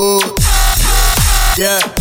Ooh. Yeah.